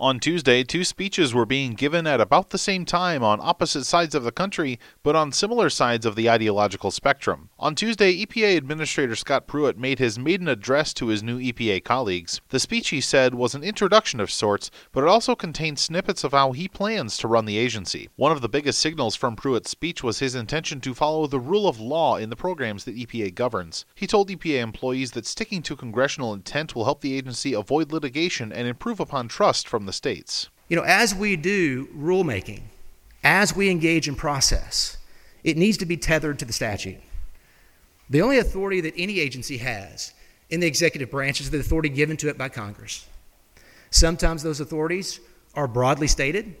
On Tuesday, two speeches were being given at about the same time on opposite sides of the country, but on similar sides of the ideological spectrum. On Tuesday, EPA Administrator Scott Pruitt made his maiden address to his new EPA colleagues. The speech, he said, was an introduction of sorts, but it also contained snippets of how he plans to run the agency. One of the biggest signals from Pruitt's speech was his intention to follow the rule of law in the programs that EPA governs. He told EPA employees that sticking to congressional intent will help the agency avoid litigation and improve upon trust from the states. You know, as we do rulemaking, as we engage in process, it needs to be tethered to the statute. The only authority that any agency has in the executive branch is the authority given to it by Congress. Sometimes those authorities are broadly stated,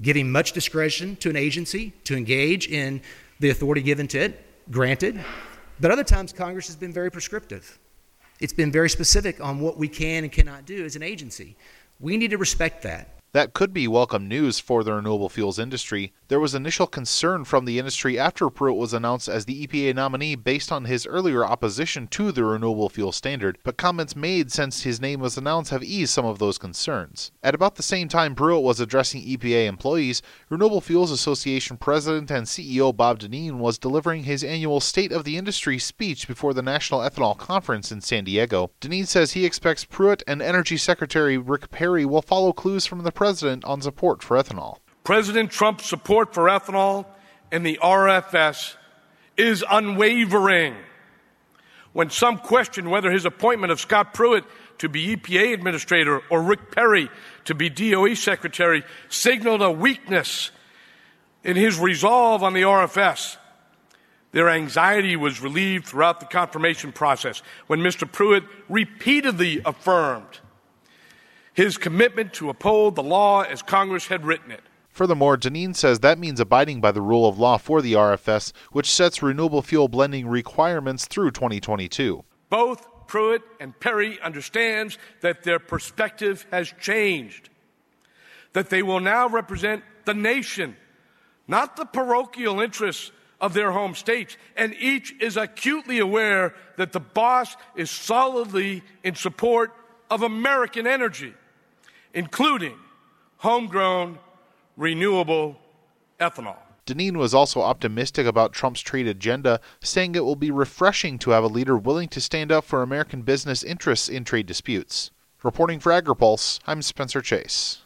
giving much discretion to an agency to engage in the authority given to it, granted. But other times, Congress has been very prescriptive. It's been very specific on what we can and cannot do as an agency. We need to respect that. That could be welcome news for the renewable fuels industry. There was initial concern from the industry after Pruitt was announced as the EPA nominee based on his earlier opposition to the renewable fuel standard, but comments made since his name was announced have eased some of those concerns. At about the same time Pruitt was addressing EPA employees, Renewable Fuels Association President and CEO Bob Dinneen was delivering his annual State of the Industry speech before the National Ethanol Conference in San Diego. Dinneen says he expects Pruitt and Energy Secretary Rick Perry will follow clues from the president on support for ethanol. President Trump's support for ethanol and the RFS is unwavering. When some question whether his appointment of Scott Pruitt to be EPA administrator or Rick Perry to be DOE secretary signaled a weakness in his resolve on the RFS, their anxiety was relieved throughout the confirmation process when Mr. Pruitt repeatedly affirmed his commitment to uphold the law as Congress had written it. Furthermore, Dinneen says that means abiding by the rule of law for the RFS, which sets renewable fuel blending requirements through 2022. Both Pruitt and Perry understands that their perspective has changed, that they will now represent the nation, not the parochial interests of their home states, and each is acutely aware that the boss is solidly in support of American energy including homegrown renewable ethanol. Dinneen was also optimistic about Trump's trade agenda, saying it will be refreshing to have a leader willing to stand up for American business interests in trade disputes. Reporting for AgriPulse, I'm Spencer Chase.